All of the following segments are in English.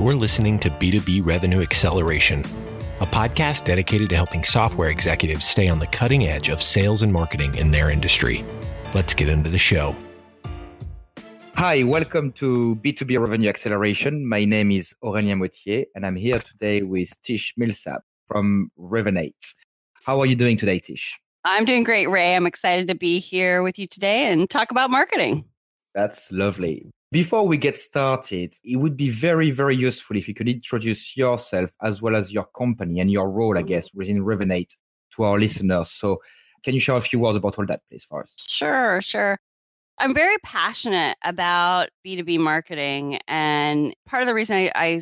You're listening to B2B Revenue Acceleration, a podcast dedicated to helping software executives stay on the cutting edge of sales and marketing in their industry. Let's get into the show. Hi, welcome to B2B Revenue Acceleration. My name is Aurélien Mottier, and I'm here today with Tish Millsap from Revenate. How are you doing today, Tish? I'm doing great, Ray. I'm excited to be here with you today and talk about marketing. That's lovely. Before we get started, it would be very, very useful if you could introduce yourself as well as your company and your role, I guess, within Revenate to our listeners. So, can you share a few words about all that, please, for us? Sure, sure. I'm very passionate about B2B marketing. And part of the reason I, I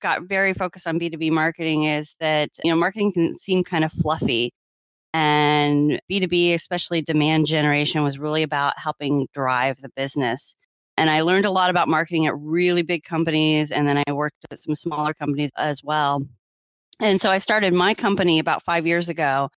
got very focused on B2B marketing is that, you know, marketing can seem kind of fluffy. And B2B, especially demand generation, was really about helping drive the business. And I learned a lot about marketing at really big companies. And then I worked at some smaller companies as well. And so I started my company about five years ago.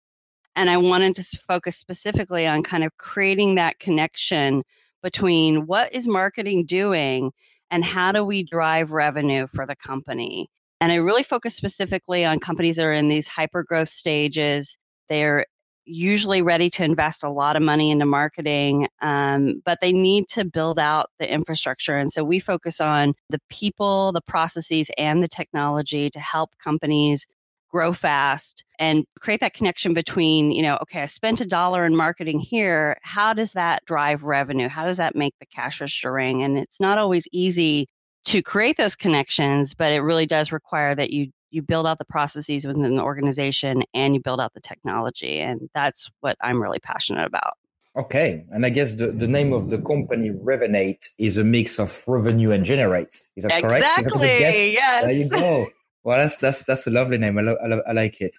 And I wanted to focus specifically on kind of creating that connection between what is marketing doing and how do we drive revenue for the company. And I really focus specifically on companies that are in these hyper growth stages. They're usually ready to invest a lot of money into marketing, um, but they need to build out the infrastructure. And so we focus on the people, the processes, and the technology to help companies grow fast and create that connection between, you know, okay, I spent a dollar in marketing here. How does that drive revenue? How does that make the cash register ring? And it's not always easy to create those connections, but it really does require that you you build out the processes within the organization and you build out the technology. And that's what I'm really passionate about. Okay. And I guess the, the name of the company, Revenate, is a mix of revenue and generate. Is that exactly. correct? Exactly. Yes. There you go. well, that's, that's, that's a lovely name. I, lo- I, lo- I like it.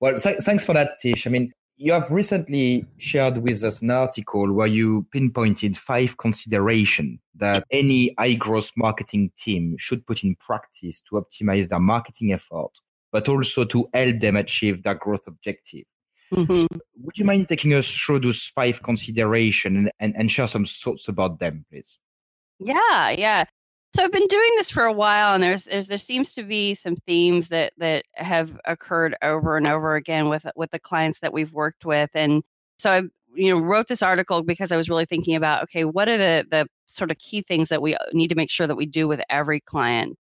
Well, th- thanks for that, Tish. I mean, you have recently shared with us an article where you pinpointed five considerations that any high growth marketing team should put in practice to optimize their marketing effort, but also to help them achieve their growth objective. Mm-hmm. Would you mind taking us through those five considerations and, and, and share some thoughts about them, please? Yeah, yeah. So I've been doing this for a while, and there's, there's there seems to be some themes that that have occurred over and over again with with the clients that we've worked with, and so I you know wrote this article because I was really thinking about okay, what are the the sort of key things that we need to make sure that we do with every client.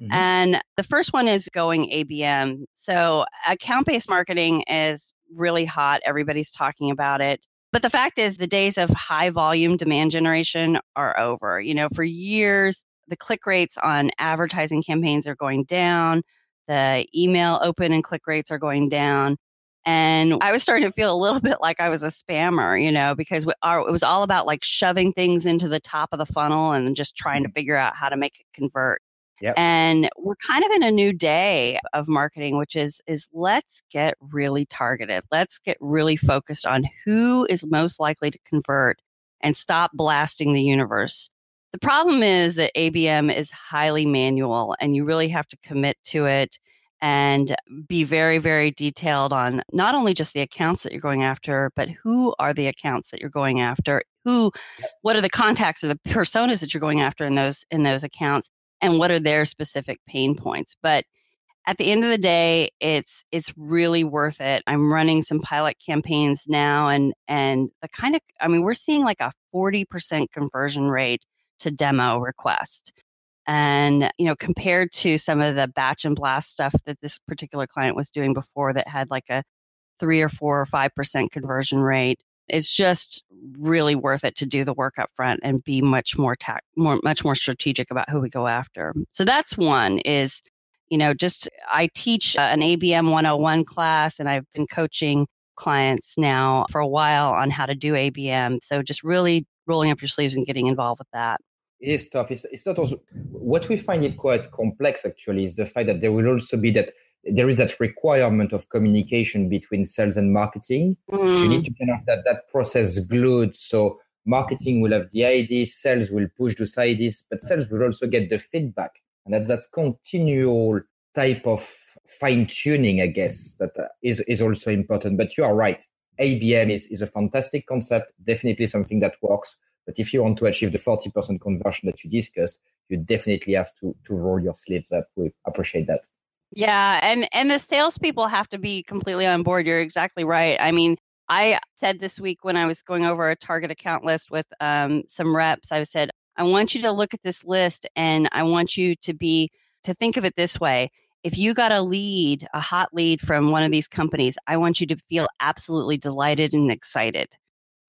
Mm-hmm. And the first one is going ABM. So account based marketing is really hot. Everybody's talking about it. But the fact is, the days of high volume demand generation are over. You know, for years, the click rates on advertising campaigns are going down, the email open and click rates are going down. And I was starting to feel a little bit like I was a spammer, you know, because our, it was all about like shoving things into the top of the funnel and just trying to mm-hmm. figure out how to make it convert. Yep. And we're kind of in a new day of marketing, which is is let's get really targeted. Let's get really focused on who is most likely to convert and stop blasting the universe. The problem is that ABM is highly manual and you really have to commit to it and be very, very detailed on not only just the accounts that you're going after, but who are the accounts that you're going after, who, what are the contacts or the personas that you're going after in those in those accounts, and what are their specific pain points. But at the end of the day, it's it's really worth it. I'm running some pilot campaigns now, and and the kind of I mean, we're seeing like a 40% conversion rate to demo request. And, you know, compared to some of the batch and blast stuff that this particular client was doing before that had like a three or four or five percent conversion rate, it's just really worth it to do the work up front and be much more tac- more much more strategic about who we go after. So that's one is, you know, just I teach an ABM 101 class and I've been coaching clients now for a while on how to do ABM. So just really rolling up your sleeves and getting involved with that. It is tough. It's, it's not also what we find it quite complex actually is the fact that there will also be that there is that requirement of communication between sales and marketing. Mm. So you need to kind of that that process glued. So marketing will have the ideas, sales will push those ideas, but sales will also get the feedback, and that's that continual type of fine tuning, I guess, that uh, is is also important. But you are right. ABM is, is a fantastic concept, definitely something that works. But if you want to achieve the 40% conversion that you discussed, you definitely have to to roll your sleeves up. We appreciate that. Yeah, and and the salespeople have to be completely on board. You're exactly right. I mean, I said this week when I was going over a target account list with um, some reps, I said, I want you to look at this list and I want you to be to think of it this way. If you got a lead, a hot lead from one of these companies, I want you to feel absolutely delighted and excited.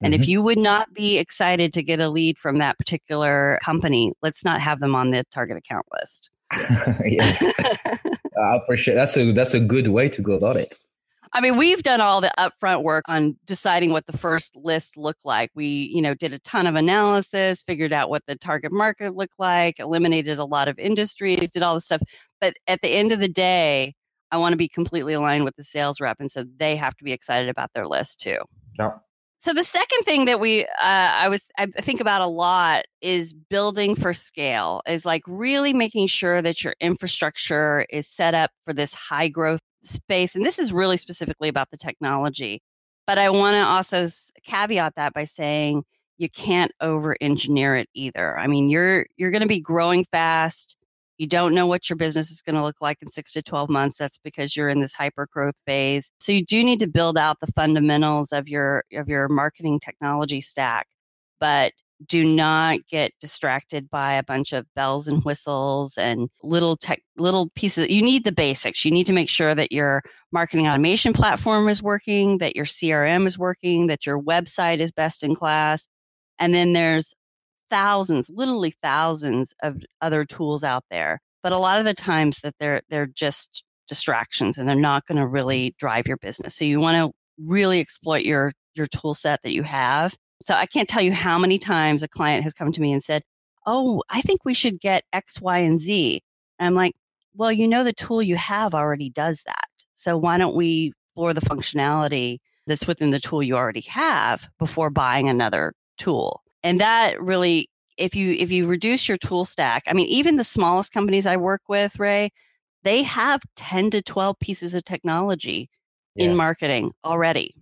And mm-hmm. if you would not be excited to get a lead from that particular company, let's not have them on the target account list. I appreciate that's a that's a good way to go about it. I mean, we've done all the upfront work on deciding what the first list looked like. We, you know, did a ton of analysis, figured out what the target market looked like, eliminated a lot of industries, did all the stuff. But at the end of the day, I want to be completely aligned with the sales rep, and so they have to be excited about their list too. Yeah. So the second thing that we, uh, I was, I think about a lot is building for scale. Is like really making sure that your infrastructure is set up for this high growth space. And this is really specifically about the technology. But I want to also caveat that by saying you can't over engineer it either. I mean, you're you're going to be growing fast. You don't know what your business is going to look like in 6 to 12 months. That's because you're in this hyper growth phase. So you do need to build out the fundamentals of your of your marketing technology stack. But do not get distracted by a bunch of bells and whistles and little tech little pieces you need the basics. You need to make sure that your marketing automation platform is working that your crm is working that your website is best in class and then there's thousands literally thousands of other tools out there. But a lot of the times that they're they're just distractions and they're not going to really drive your business. So you want to really exploit your your tool set that you have so I can't tell you how many times a client has come to me and said, Oh, I think we should get X, Y, and Z. And I'm like, Well, you know, the tool you have already does that. So why don't we explore the functionality that's within the tool you already have before buying another tool? And that really, if you if you reduce your tool stack, I mean, even the smallest companies I work with, Ray, they have 10 to 12 pieces of technology yeah. in marketing already.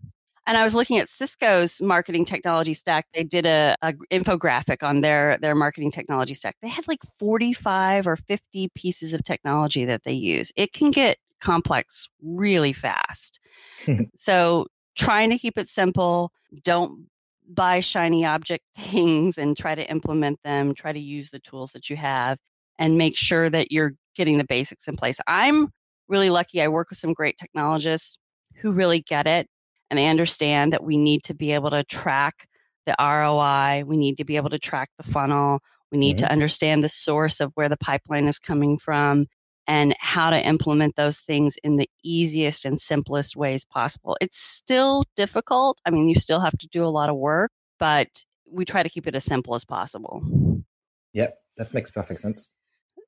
And I was looking at Cisco's marketing technology stack. They did a, a, infographic on their their marketing technology stack. They had like 45 or 50 pieces of technology that they use. It can get complex really fast. so trying to keep it simple, don't buy shiny object things and try to implement them, try to use the tools that you have and make sure that you're getting the basics in place. I'm really lucky. I work with some great technologists who really get it and they understand that we need to be able to track the ROI. We need to be able to track the funnel. We need mm-hmm. to understand the source of where the pipeline is coming from and how to implement those things in the easiest and simplest ways possible. It's still difficult. I mean, you still have to do a lot of work, but we try to keep it as simple as possible. Yep, that makes perfect sense.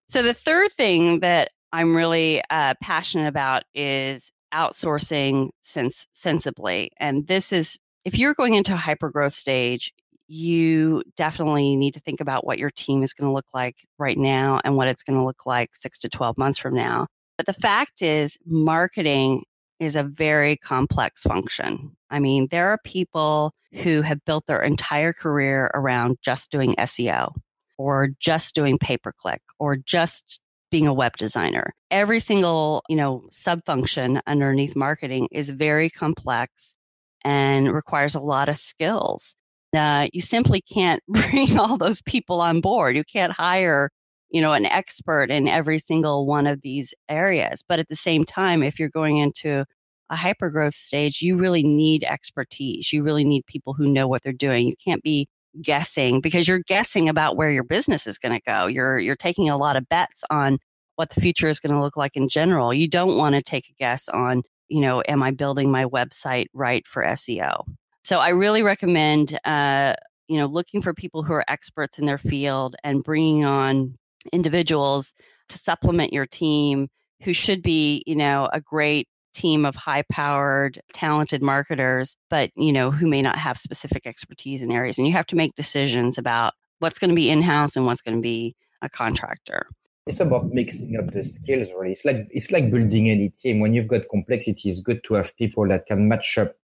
So, the third thing that I'm really uh, passionate about is outsourcing sens- sensibly. And this is, if you're going into a hyper growth stage, you definitely need to think about what your team is going to look like right now and what it's going to look like six to 12 months from now. But the fact is, marketing is a very complex function. I mean, there are people who have built their entire career around just doing SEO or just doing pay per click or just being a web designer. Every single, you know, sub function underneath marketing is very complex and requires a lot of skills. Uh, you simply can't bring all those people on board. You can't hire, you know, an expert in every single one of these areas. But at the same time, if you're going into a hyper growth stage, you really need expertise. You really need people who know what they're doing. You can't be guessing because you're guessing about where your business is going to go. You're you're taking a lot of bets on what the future is going to look like in general. You don't want to take a guess on, you know, am I building my website right for SEO? So I really recommend, uh, you know, looking for people who are experts in their field and bringing on individuals to supplement your team who should be, you know, a great team of high powered, talented marketers, but, you know, who may not have specific expertise in areas. And you have to make decisions about what's going to be in house and what's going to be a contractor. It's about mixing up the skills really. It's like it's like building any team. When you've got complexity, it's good to have people that can match up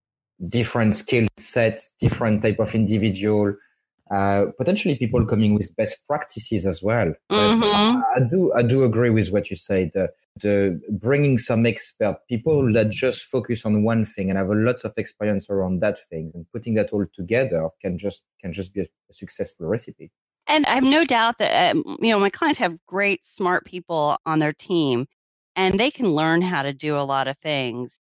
different skill sets, different type of individual. Uh, potentially people coming with best practices as well. Mm-hmm. I, I, do I do agree with what you said. The, the bringing some expert people that just focus on one thing and have a lots of experience around that thing and putting that all together can just can just be a, a successful recipe. And I have no doubt that um, you know my clients have great smart people on their team, and they can learn how to do a lot of things.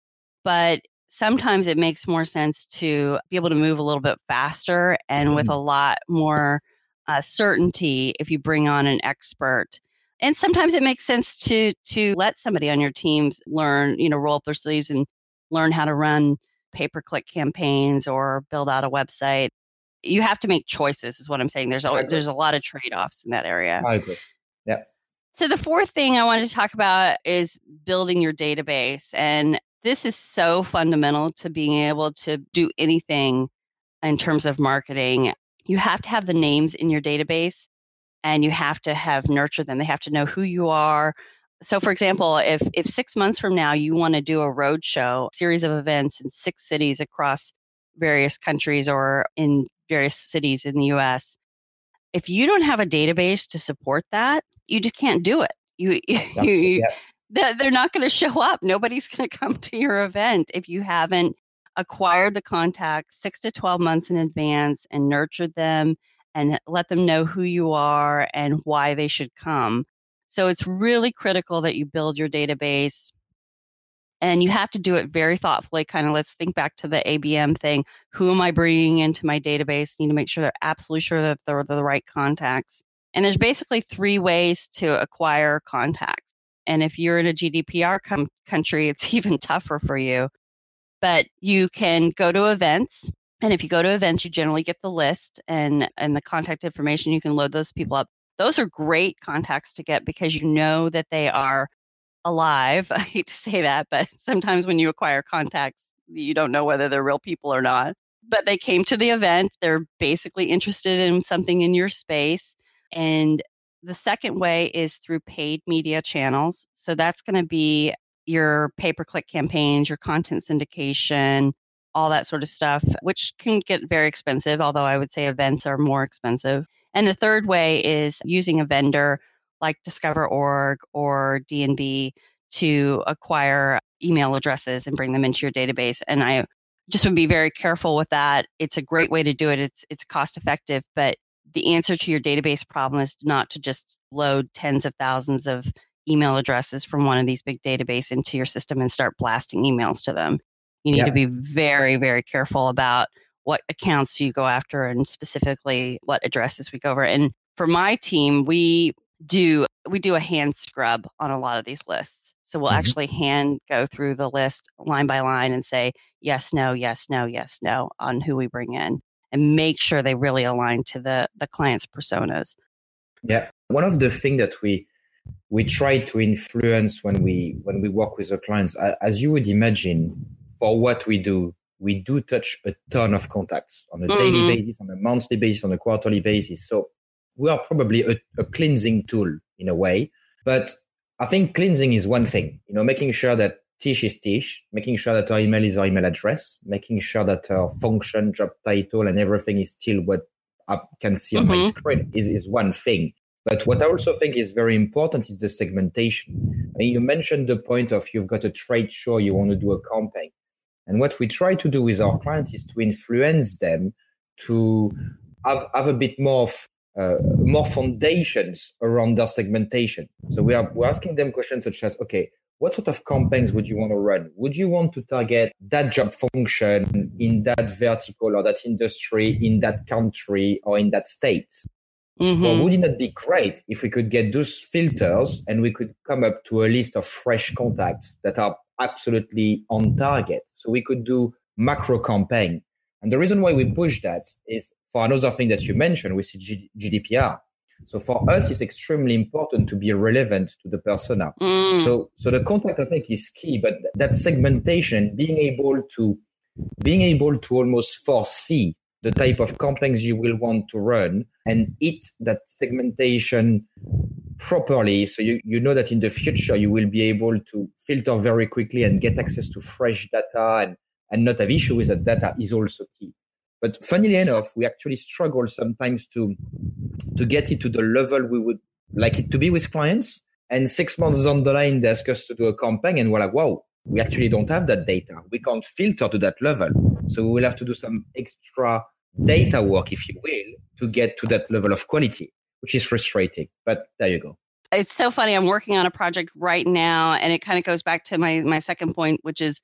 But sometimes it makes more sense to be able to move a little bit faster and with mm-hmm. a lot more uh, certainty if you bring on an expert. And sometimes it makes sense to to let somebody on your teams learn you know roll up their sleeves and learn how to run pay per click campaigns or build out a website. You have to make choices is what i'm saying. There's a, there's a lot of trade-offs in that area. I agree. Yeah. So the fourth thing i wanted to talk about is building your database and this is so fundamental to being able to do anything in terms of marketing. You have to have the names in your database and you have to have nurtured them. They have to know who you are. So, for example, if, if six months from now you want to do a road show, series of events in six cities across various countries or in various cities in the US, if you don't have a database to support that, you just can't do it. You, you, yeah they're not going to show up. Nobody's going to come to your event if you haven't acquired the contacts six to 12 months in advance and nurtured them and let them know who you are and why they should come. So it's really critical that you build your database and you have to do it very thoughtfully. Kind of let's think back to the ABM thing. Who am I bringing into my database? need to make sure they're absolutely sure that they're the right contacts. And there's basically three ways to acquire contacts. And if you're in a GDPR com- country, it's even tougher for you. But you can go to events. And if you go to events, you generally get the list and, and the contact information. You can load those people up. Those are great contacts to get because you know that they are alive. I hate to say that, but sometimes when you acquire contacts, you don't know whether they're real people or not. But they came to the event. They're basically interested in something in your space. And the second way is through paid media channels. So that's going to be your pay per click campaigns, your content syndication, all that sort of stuff, which can get very expensive, although I would say events are more expensive. And the third way is using a vendor like Discover.org or DNB to acquire email addresses and bring them into your database. And I just would be very careful with that. It's a great way to do it. It's it's cost effective, but the answer to your database problem is not to just load tens of thousands of email addresses from one of these big databases into your system and start blasting emails to them. You need yeah. to be very, very careful about what accounts you go after and specifically what addresses we go over. And for my team, we do we do a hand scrub on a lot of these lists. So we'll mm-hmm. actually hand go through the list line by line and say yes, no, yes, no, yes, no on who we bring in and make sure they really align to the the client's personas. Yeah, one of the things that we we try to influence when we when we work with the clients, as you would imagine, for what we do, we do touch a ton of contacts on a mm-hmm. daily basis, on a monthly basis, on a quarterly basis. So we are probably a, a cleansing tool in a way, but I think cleansing is one thing. You know, making sure that Tish is Tish, making sure that our email is our email address, making sure that our function, job title, and everything is still what I can see on mm-hmm. my screen is, is one thing. But what I also think is very important is the segmentation. I mean, you mentioned the point of you've got a trade show, you want to do a campaign. And what we try to do with our clients is to influence them to have, have a bit more of uh, more foundations around their segmentation. So we are we're asking them questions such as, okay, what sort of campaigns would you want to run? Would you want to target that job function in that vertical or that industry in that country or in that state? Mm-hmm. Or would it not be great if we could get those filters and we could come up to a list of fresh contacts that are absolutely on target? So we could do macro campaign. And the reason why we push that is for another thing that you mentioned, which is GDPR. So for us, it's extremely important to be relevant to the persona. Mm. So, so the contact I think is key, but that segmentation, being able to, being able to almost foresee the type of campaigns you will want to run and eat that segmentation properly. So you, you know that in the future, you will be able to filter very quickly and get access to fresh data and, and not have issue with that data is also key. But funnily enough, we actually struggle sometimes to to get it to the level we would like it to be with clients. And six months down the line, they ask us to do a campaign, and we're like, wow, we actually don't have that data. We can't filter to that level. So we will have to do some extra data work, if you will, to get to that level of quality, which is frustrating. But there you go. It's so funny. I'm working on a project right now, and it kind of goes back to my my second point, which is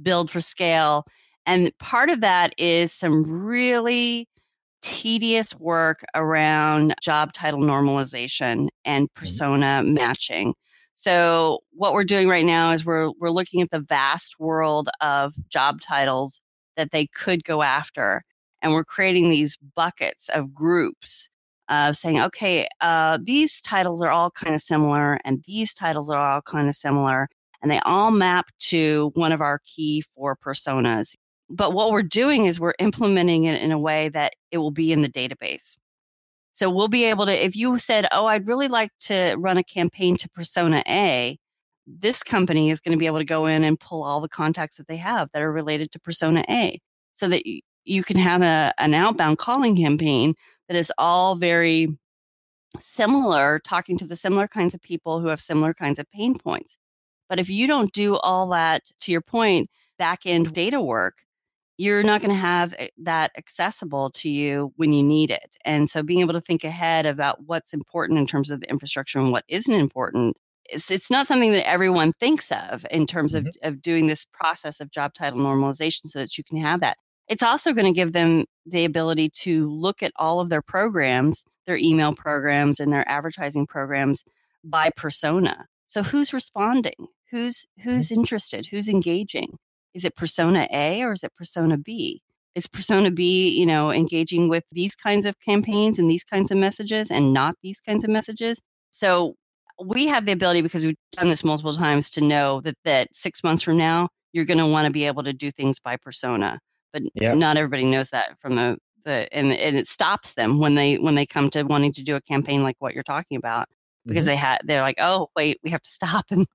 build for scale. And part of that is some really tedious work around job title normalization and mm-hmm. persona matching. So what we're doing right now is we're we're looking at the vast world of job titles that they could go after, and we're creating these buckets of groups of saying, okay, uh, these titles are all kind of similar, and these titles are all kind of similar, and they all map to one of our key four personas. But what we're doing is we're implementing it in a way that it will be in the database. So we'll be able to, if you said, oh, I'd really like to run a campaign to persona A, this company is going to be able to go in and pull all the contacts that they have that are related to persona A so that you can have a, an outbound calling campaign that is all very similar, talking to the similar kinds of people who have similar kinds of pain points. But if you don't do all that, to your point, back end data work, you're not going to have eh, that accessible to you when you need it. And so being able to think ahead about what's important in terms of the infrastructure and what isn't important, it's, it's not something that everyone thinks of in terms mm-hmm. of, of doing this process of job title normalization so that you can have that. It's also going to give them the ability to look at all of their programs, their email programs and their advertising programs by persona. So who's responding? Who's who's mm-hmm. interested? Who's engaging? Is it persona A or is it persona B? Is persona B, you know, engaging with these kinds of campaigns and these kinds of messages and not these kinds of messages? So we have the ability because we've done this multiple times to know that that six months from now you're going to want to be able to do things by persona but yeah. not everybody knows that from the, the and, and it stops them when they when they come to wanting to do a campaign like what you're talking about because mm-hmm. they had they're like oh wait we have to stop and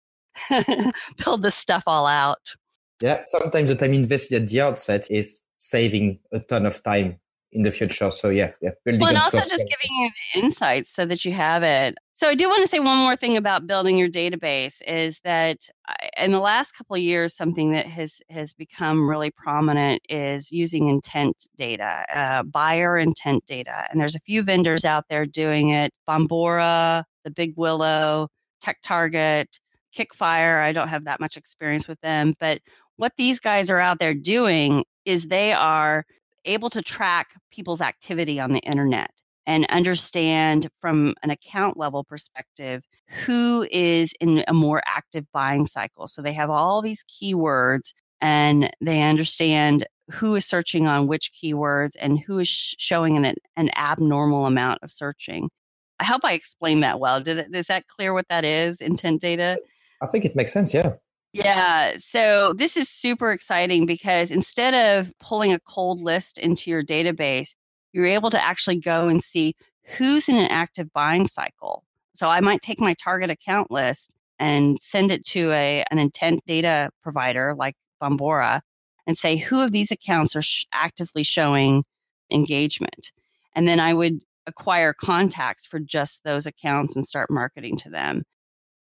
build this stuff all out yeah, sometimes the time invested at the outset is saving a ton of time in the future. So yeah, yeah. Building well, and also just giving you the insights so that you have it. So I do want to say one more thing about building your database is that in the last couple of years, something that has has become really prominent is using intent data, uh, buyer intent data, and there's a few vendors out there doing it: Bombora, the Big Willow, Tech Target. Kickfire, I don't have that much experience with them, but what these guys are out there doing is they are able to track people's activity on the internet and understand from an account level perspective who is in a more active buying cycle. So they have all these keywords and they understand who is searching on which keywords and who is showing an, an abnormal amount of searching. I hope I explained that well. Did it, is that clear what that is, intent data? I think it makes sense. Yeah. Yeah. So this is super exciting because instead of pulling a cold list into your database, you're able to actually go and see who's in an active buying cycle. So I might take my target account list and send it to a an intent data provider like Bombora and say who of these accounts are sh- actively showing engagement. And then I would acquire contacts for just those accounts and start marketing to them.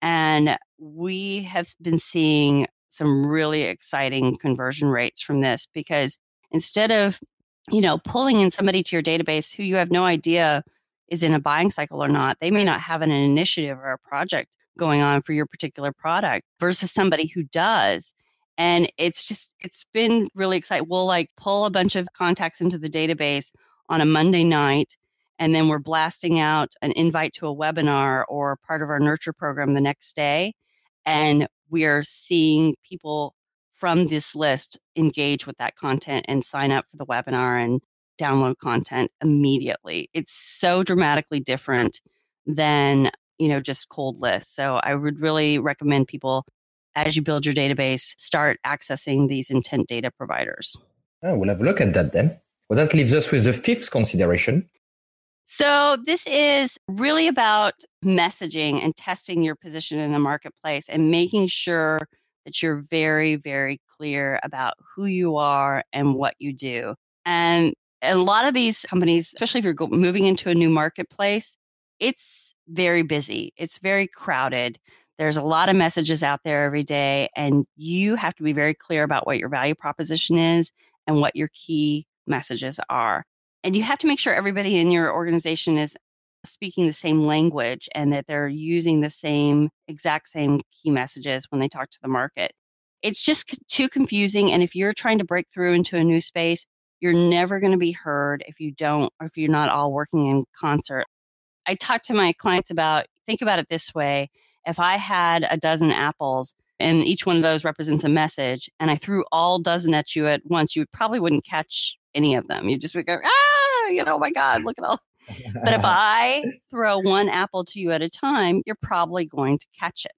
And we have been seeing some really exciting conversion rates from this because instead of you know pulling in somebody to your database who you have no idea is in a buying cycle or not they may not have an initiative or a project going on for your particular product versus somebody who does. And it's just it's been really exciting. We'll like pull a bunch of contacts into the database on a monday night and then we're blasting out an invite to a webinar or part of our nurture program the next day and we are seeing people from this list engage with that content and sign up for the webinar and download content immediately. It's so dramatically different than you know just cold lists. So i would really recommend people as you build your database start accessing these intent data providers. Oh, we'll have a look at that then. Well that leaves us with the fifth consideration so, this is really about messaging and testing your position in the marketplace and making sure that you're very, very clear about who you are and what you do. And a lot of these companies, especially if you're moving into a new marketplace, it's very busy. It's very crowded. There's a lot of messages out there every day, and you have to be very clear about what your value proposition is and what your key messages are. And you have to make sure everybody in your organization is speaking the same language and that they're using the same exact same key messages when they talk to the market. It's just too confusing. And if you're trying to break through into a new space, you're never going to be heard if you don't, or if you're not all working in concert. I talk to my clients about think about it this way if I had a dozen apples and each one of those represents a message and I threw all dozen at you at once, you probably wouldn't catch any of them. You'd just be go, ah, you know, oh my God, look at all. but if I throw one apple to you at a time, you're probably going to catch it.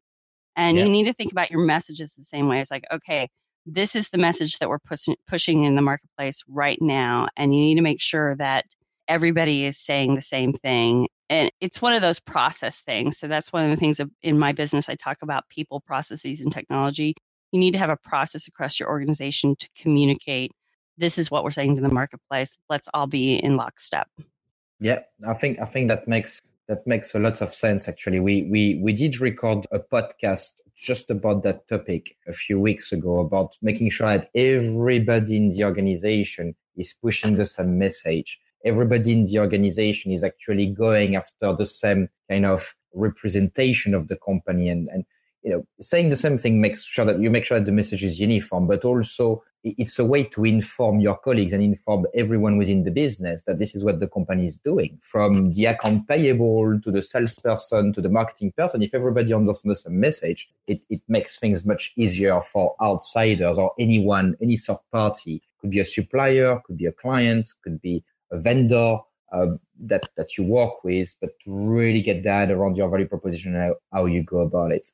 And yeah. you need to think about your messages the same way. It's like, okay, this is the message that we're pushing pushing in the marketplace right now. And you need to make sure that everybody is saying the same thing and it's one of those process things. So that's one of the things in my business I talk about people, processes, and technology. You need to have a process across your organization to communicate. This is what we're saying to the marketplace. Let's all be in lockstep. Yeah, I think I think that makes that makes a lot of sense. Actually, we we we did record a podcast just about that topic a few weeks ago about making sure that everybody in the organization is pushing the same message everybody in the organization is actually going after the same kind of representation of the company and, and you know saying the same thing makes sure that you make sure that the message is uniform but also it's a way to inform your colleagues and inform everyone within the business that this is what the company is doing from the account payable to the salesperson to the marketing person if everybody understands the message it, it makes things much easier for outsiders or anyone any third party could be a supplier could be a client could be a vendor uh, that that you work with, but to really get that around your value proposition and how, how you go about it.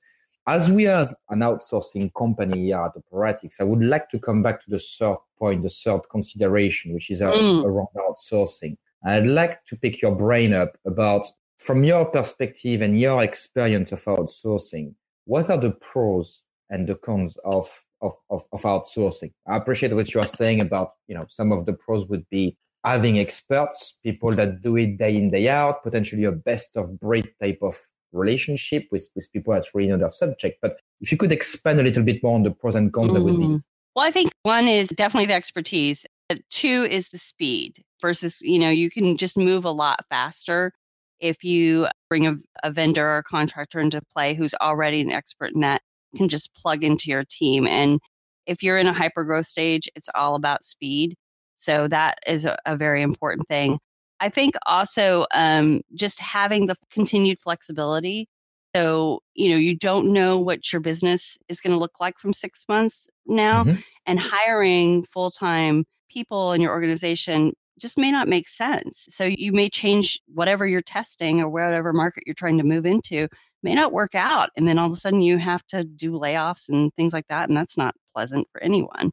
As we are an outsourcing company here at Operatics, I would like to come back to the third point, the third consideration, which is uh, mm. around outsourcing. I'd like to pick your brain up about, from your perspective and your experience of outsourcing, what are the pros and the cons of, of, of, of outsourcing? I appreciate what you are saying about, you know, some of the pros would be having experts, people that do it day in, day out, potentially a best of breed type of relationship with, with people that really know their subject. But if you could expand a little bit more on the pros and cons, mm. that would be. Mm-hmm. Well, I think one is definitely the expertise. Two is the speed versus, you know, you can just move a lot faster if you bring a, a vendor or a contractor into play who's already an expert in that, can just plug into your team. And if you're in a hyper growth stage, it's all about speed. So that is a, a very important thing. I think also um, just having the continued flexibility. So, you know, you don't know what your business is going to look like from six months now, mm-hmm. and hiring full time people in your organization just may not make sense. So, you may change whatever you're testing or whatever market you're trying to move into, may not work out. And then all of a sudden you have to do layoffs and things like that. And that's not pleasant for anyone.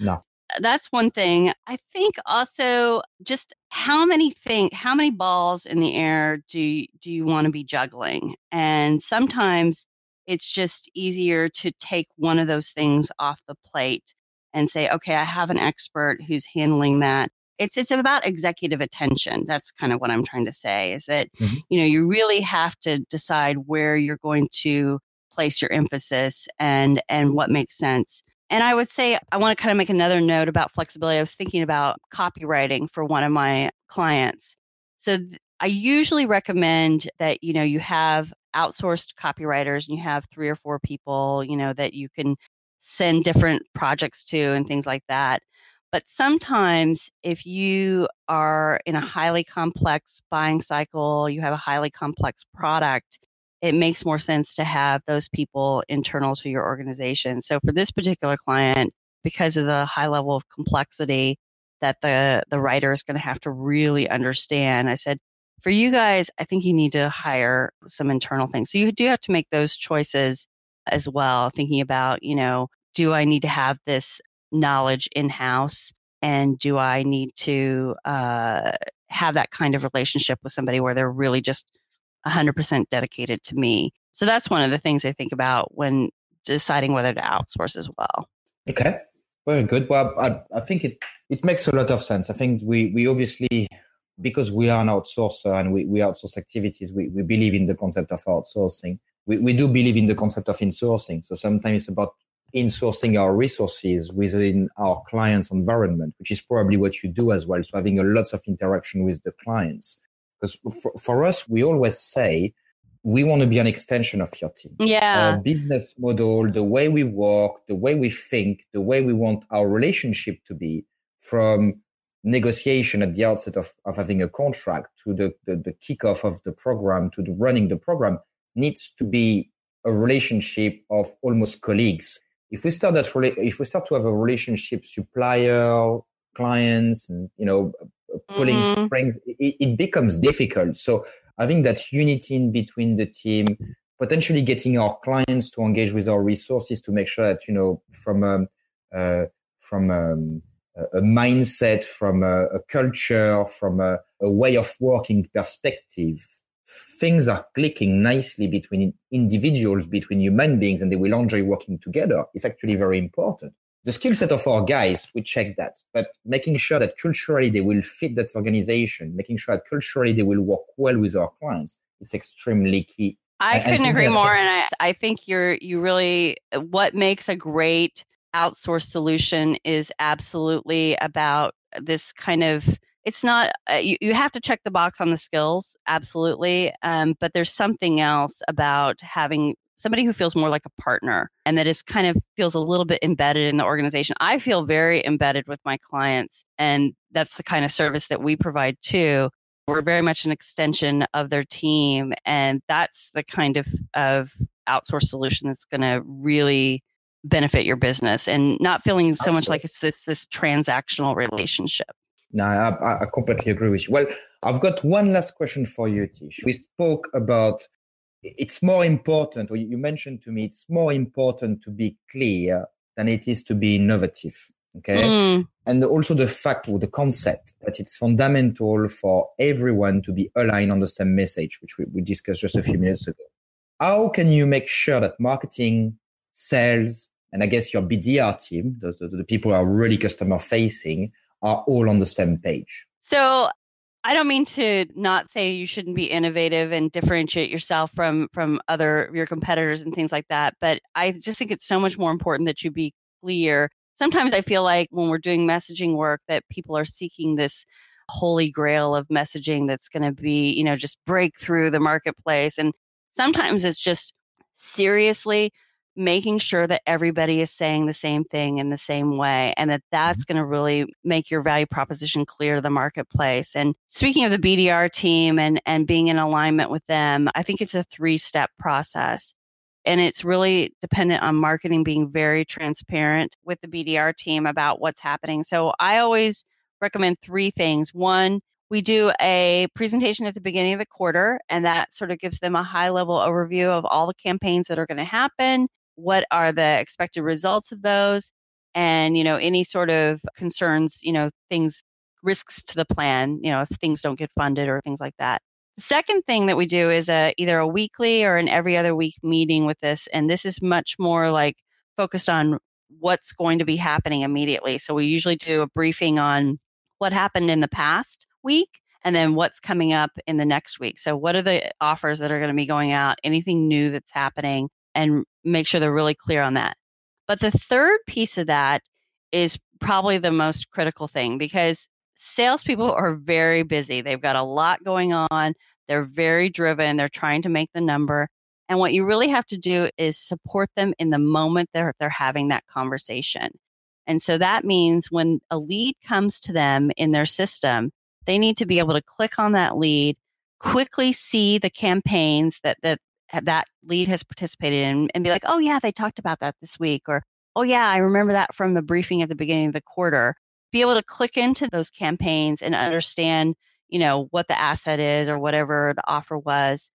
No that's one thing. I think also just how many thing how many balls in the air do you, do you want to be juggling? And sometimes it's just easier to take one of those things off the plate and say, okay, I have an expert who's handling that. It's it's about executive attention. That's kind of what I'm trying to say is that mm-hmm. you know, you really have to decide where you're going to place your emphasis and and what makes sense and I would say I want to kind of make another note about flexibility. I was thinking about copywriting for one of my clients. So th- I usually recommend that you know you have outsourced copywriters and you have three or four people, you know, that you can send different projects to and things like that. But sometimes if you are in a highly complex buying cycle, you have a highly complex product, it makes more sense to have those people internal to your organization. So for this particular client, because of the high level of complexity that the, the writer is going to have to really understand, I said, for you guys, I think you need to hire some internal things. So you do have to make those choices as well, thinking about, you know, do I need to have this knowledge in house? And do I need to uh, have that kind of relationship with somebody where they're really just 100% dedicated to me. So that's one of the things I think about when deciding whether to outsource as well. Okay. Very good. Well, I, I think it, it makes a lot of sense. I think we, we obviously, because we are an outsourcer and we, we outsource activities, we, we believe in the concept of outsourcing. We, we do believe in the concept of insourcing. So sometimes it's about insourcing our resources within our client's environment, which is probably what you do as well. So having a lots of interaction with the clients. Because for, for us, we always say we want to be an extension of your team. Yeah. Our business model, the way we work, the way we think, the way we want our relationship to be from negotiation at the outset of, of having a contract to the, the, the kickoff of the program to the running the program needs to be a relationship of almost colleagues. If we start that, if we start to have a relationship supplier, clients, and, you know, pulling mm-hmm. strings, it, it becomes difficult. So having that unity in between the team, potentially getting our clients to engage with our resources to make sure that you know from a uh, from a, a, mindset, from a, a culture, from a, a, way of working perspective, things are clicking nicely between individuals, between human beings, and they will enjoy working together. It's actually very important the skill set of our guys, we check that, but making sure that culturally they will fit that organization, making sure that culturally they will work well with our clients, it's extremely key. I and, couldn't and agree more. And I, I think you're, you really, what makes a great outsourced solution is absolutely about this kind of it's not uh, you, you have to check the box on the skills absolutely um, but there's something else about having somebody who feels more like a partner and that is kind of feels a little bit embedded in the organization. I feel very embedded with my clients, and that's the kind of service that we provide too. We're very much an extension of their team, and that's the kind of, of outsource solution that's going to really benefit your business and not feeling so Absolutely. much like it's this this transactional relationship. No, I, I completely agree with you. Well, I've got one last question for you, Tish. We spoke about it's more important, or you mentioned to me, it's more important to be clear than it is to be innovative. Okay. Mm. And also the fact or the concept that it's fundamental for everyone to be aligned on the same message, which we, we discussed just a few minutes ago. How can you make sure that marketing, sales, and I guess your BDR team, the, the, the people who are really customer facing, are all on the same page? So I don't mean to not say you shouldn't be innovative and differentiate yourself from from other your competitors and things like that, but I just think it's so much more important that you be clear. Sometimes I feel like when we're doing messaging work that people are seeking this holy grail of messaging that's going to be, you know, just break through the marketplace and sometimes it's just seriously making sure that everybody is saying the same thing in the same way and that that's mm-hmm. going to really make your value proposition clear to the marketplace. And speaking of the bdr team and and being in alignment with them i think it's a three step process and it's really dependent on marketing being very transparent with the bdr team about what's happening. So i always recommend three things. One we do a presentation at the beginning of the quarter, and that sort of gives them a high level overview of all the campaigns that are going to happen what are the expected results of those? And you know any sort of concerns you know things risks to the plan you know if things don't get funded or things like that. The second thing that we do is a either a weekly or an every other week meeting with this and this is much more like focused on what's going to be happening immediately. So we usually do a briefing on what happened in the past week and then what's coming up in the next week. So what are the offers that are going to be going out? Anything new that's happening? And make sure they're really clear on that. But the third piece of that is probably the most critical thing because salespeople are very busy. They've got a lot going on. They're very driven. They're trying to make the number. And what you really have to do is support them in the moment they're, they're having that conversation. And so that means when a lead comes to them in their system, they need to be able to click on that lead, quickly see the campaigns that, that that lead has participated in and be like, oh, yeah, they talked about that this week. Or, oh, yeah, I remember that from the briefing at the beginning of the quarter. Be able to click into those campaigns and understand, you know, what the asset is or whatever the offer was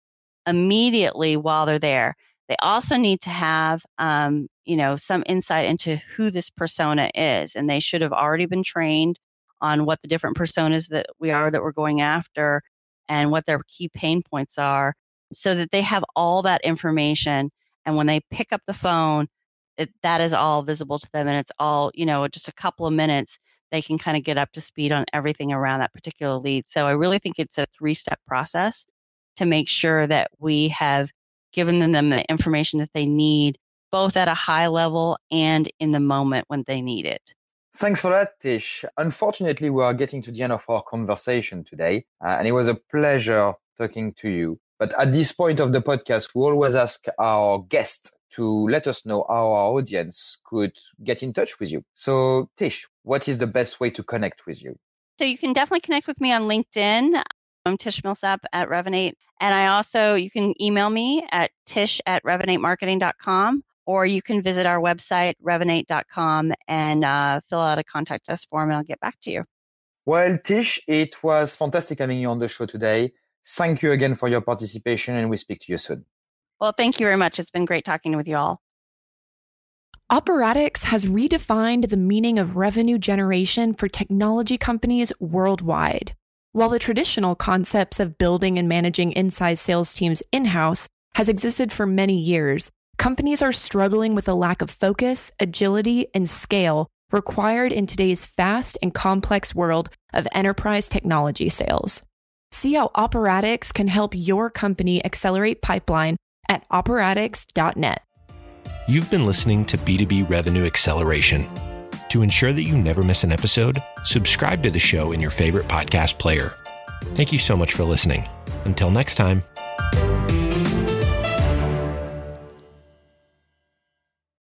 immediately while they're there. They also need to have, um, you know, some insight into who this persona is, and they should have already been trained on what the different personas that we are that we're going after and what their key pain points are so that they have all that information. And when they pick up the phone, it, that is all visible to them and it's all you know just a couple of minutes they can kind of get up to speed on everything around that particular lead so i really think it's a three step process to make sure that we have given them the information that they need both at a high level and in the moment when they need it Thanks for that, Tish. Unfortunately, we are getting to the end of our conversation today, uh, and it was a pleasure talking to you. But at this point of the podcast, we always ask our guests to let us know how our audience could get in touch with you. So, Tish, what is the best way to connect with you? So, you can definitely connect with me on LinkedIn. I'm Tish Millsap at Revinate. And I also, you can email me at tish at revinatemarketing.com or you can visit our website, revinate.com, and uh, fill out a contact us form, and I'll get back to you. Well, Tish, it was fantastic having you on the show today. Thank you again for your participation, and we speak to you soon. Well, thank you very much. It's been great talking with you all. Operatix has redefined the meaning of revenue generation for technology companies worldwide. While the traditional concepts of building and managing inside sales teams in house has existed for many years, companies are struggling with a lack of focus, agility, and scale required in today's fast and complex world of enterprise technology sales. See how Operatix can help your company accelerate pipeline at operatix.net. You've been listening to B2B Revenue Acceleration. To ensure that you never miss an episode, subscribe to the show in your favorite podcast player. Thank you so much for listening. Until next time.